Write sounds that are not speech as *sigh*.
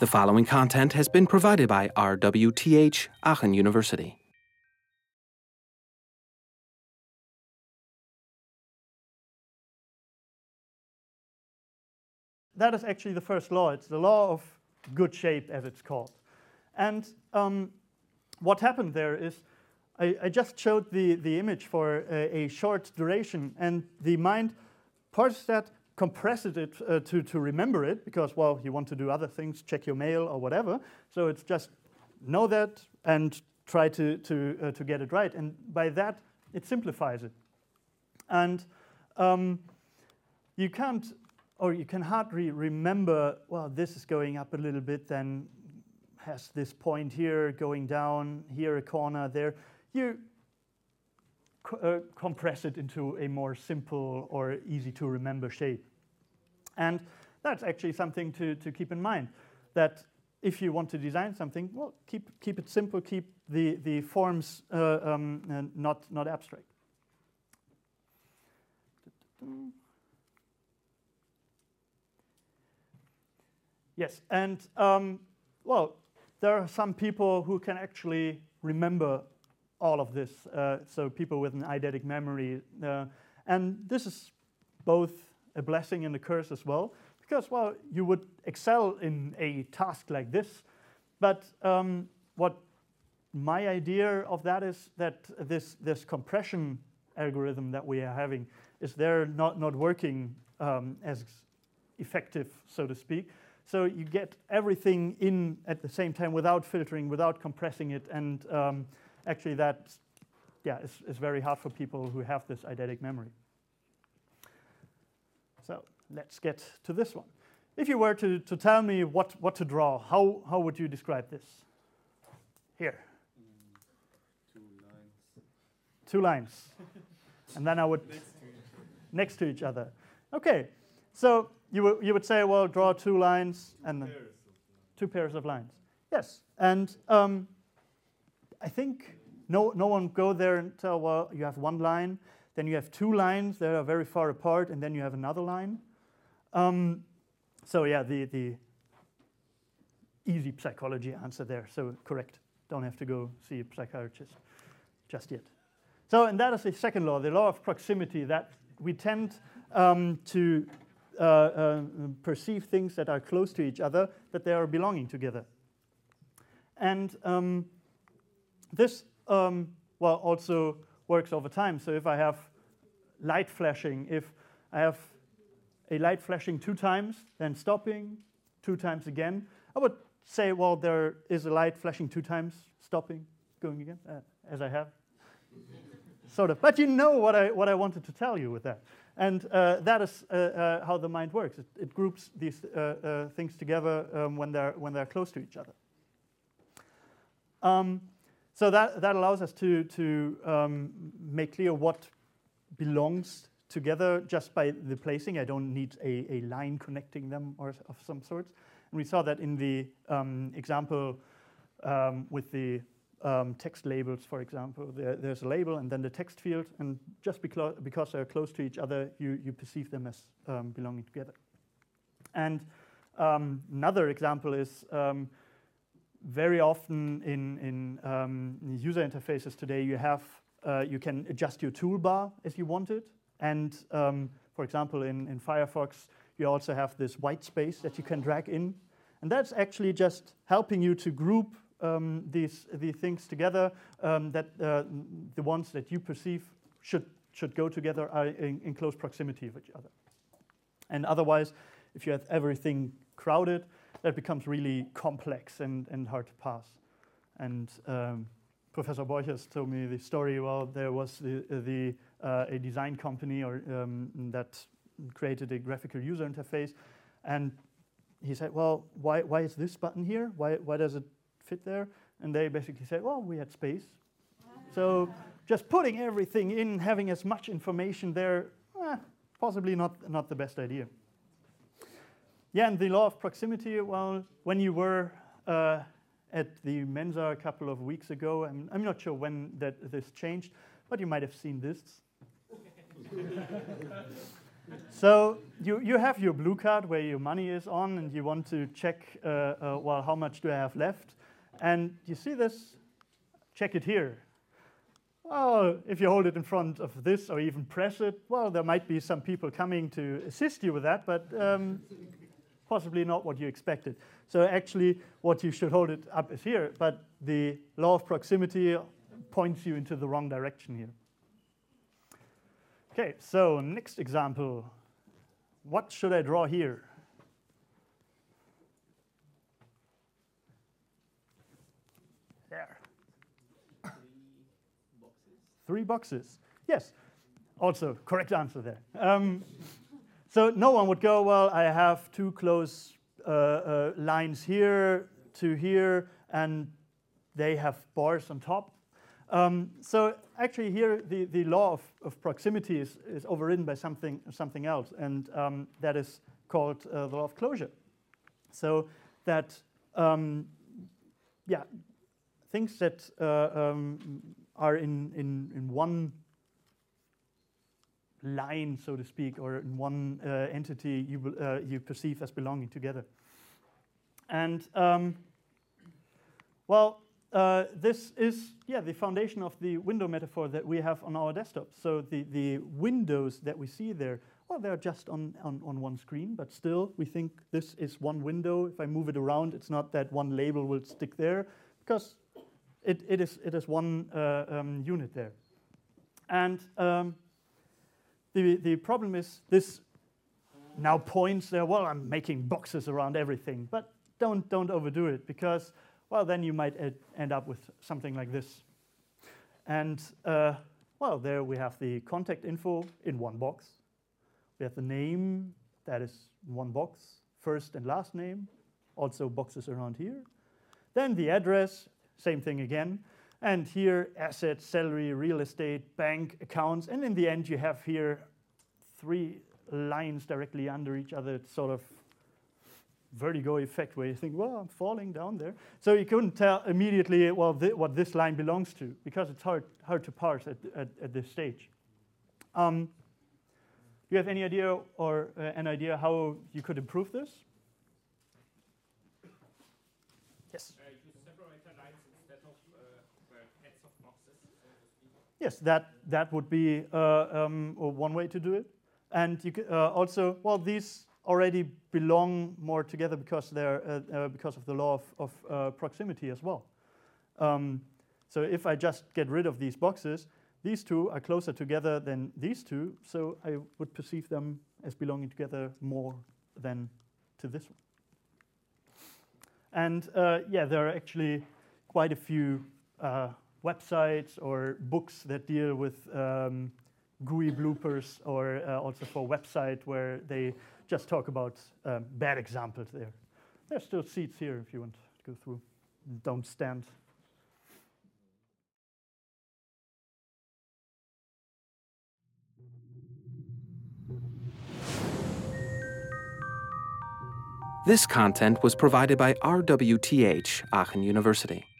The following content has been provided by RWTH Aachen University. That is actually the first law. It's the law of good shape, as it's called. And um, what happened there is I, I, just showed the, the image for a, a, short duration, and the mind parsed that, compresses it uh, to, to remember it, because, well, you want to do other things, check your mail or whatever. So it's just know that and try to, to, uh, to get it right. And by that, it simplifies it. And um, you can't, or you can hardly remember, well, this is going up a little bit, then has this point here going down, here a corner, there. You uh, compress it into a more simple or easy to remember shape. And that's actually something to, to keep in mind, that if you want to design something, well, keep, keep it simple, keep the, the forms uh, um, uh, not, not abstract. Yes, and um, well, there are some people who can actually remember all of this, uh, so people with an eidetic memory. Uh, and this is both a blessing and a curse as well, because, well, you would excel in a task like this, but um, what my idea of that is that this, this compression algorithm that we are having is there not, not working um, as effective, so to speak. So you get everything in at the same time without filtering, without compressing it, and um, actually that yeah, is, is very hard for people who have this eidetic memory. So let's get to this one. If you were to, to tell me what, what to draw, how, how would you describe this? Here. Mm, two lines. Two lines. and then I would *laughs* next to, next to each other. Okay, so you, you would say, well, draw two lines two and pairs two pairs of lines. Yes, and um, I think no, no one go there and tell, well, you have one line, then you have two lines that are very far apart, and then you have another line. Um, so yeah, the, the easy psychology answer there, so correct. Don't have to go see a psychiatrist just yet. So, and that is the second law, the law of proximity, that we tend um, to uh, uh, perceive things that are close to each other, that they are belonging together. And um, this, um, well, also works over time. So if I have light flashing, if I have a light flashing two times, then stopping two times again, I would say, well, there is a light flashing two times, stopping, going again, uh, as I have. *laughs* sort of. But you know what I, what I wanted to tell you with that. And uh, that is uh, uh, how the mind works. It, it groups these uh, uh, things together um, when, they're, when they're close to each other. Um, so that, that allows us to, to um, make clear what belongs together just by the placing. I don't need a, a line connecting them or of some sorts. And we saw that in the um, example um, with the um, text labels, for example. There, there's a label and then the text field, and just because, because they're close to each other, you, you perceive them as um, belonging together. And um, another example is very often in, in, um, user interfaces today, you have uh, you can adjust your toolbar as you want it. And um, for example, in, in Firefox, you also have this white space that you can drag in. And that's actually just helping you to group um, these, these things together, um, that uh, the ones that you perceive should, should go together are in, in, close proximity of each other. And otherwise, if you have everything crowded, that becomes really complex and, and hard to parse. And um, Professor Borchers told me the story, well, there was the, the, uh, a design company or, um, that created a graphical user interface, and he said, well, why, why is this button here? Why, why does it fit there. And they basically said, well, we had space. so just putting everything in, having as much information there, eh, possibly not, not the best idea. Yeah, and the law of proximity, well, when you were uh, at the Mensa a couple of weeks ago, I'm, I'm not sure when that this changed, but you might have seen this. *laughs* so you, you have your blue card where your money is on, and you want to check, uh, uh, well, how much do I have left? And you see this? Check it here. Well, if you hold it in front of this or even press it, well, there might be some people coming to assist you with that, but um, possibly not what you expected. So actually, what you should hold it up is here, but the law of proximity points you into the wrong direction here. Okay, so next example. What should I draw here? There. Three boxes. Yes. Also, correct answer there. Um, so no one would go, well, I have two close uh, uh, lines here to here, and they have bars on top. Um, so actually here, the, the law of, of proximity is, is overridden by something, something else, and um, that is called uh, the law of closure. So that, um, yeah, things that uh, um, are in, in, in one line, so to speak, or in one uh, entity you, uh, you perceive as belonging together. And um, well, uh, this is yeah the foundation of the window metaphor that we have on our desktop. So the, the windows that we see there, well, they're just on, on, on one screen, but still we think this is one window. If I move it around, it's not that one label will stick there because it, it, is, it is one uh, um, unit there. And um, the, the problem is this now points there, well, I'm making boxes around everything, but don't, don't overdo it because, well, then you might ed- end up with something like this. And, uh, well, there we have the contact info in one box. We have the name, that is one box, first and last name, also boxes around here. Then the address, same thing again. And here, assets, salary, real estate, bank, accounts. And in the end, you have here three lines directly under each other. It's sort of vertigo effect where you think, well, I'm falling down there. So you couldn't tell immediately well, th- what this line belongs to because it's hard, hard to parse at, at, at this stage. Um, do you have any idea or uh, an idea how you could improve this? Yes. Uh, you separate the lines instead of uh, Yes, that, that would be uh, um, one way to do it. And you c- uh, also, well, these already belong more together because they're uh, uh, because of the law of, of uh, proximity as well. Um, so if I just get rid of these boxes, these two are closer together than these two, so I would perceive them as belonging together more than to this one. And uh, yeah, there are actually quite a few websites or books that deal with um, GUI bloopers, or uh, also for website where they just talk about um, bad examples there. There's still seats here if you want to go through. Don't stand. This content was provided by RWTH Aachen University.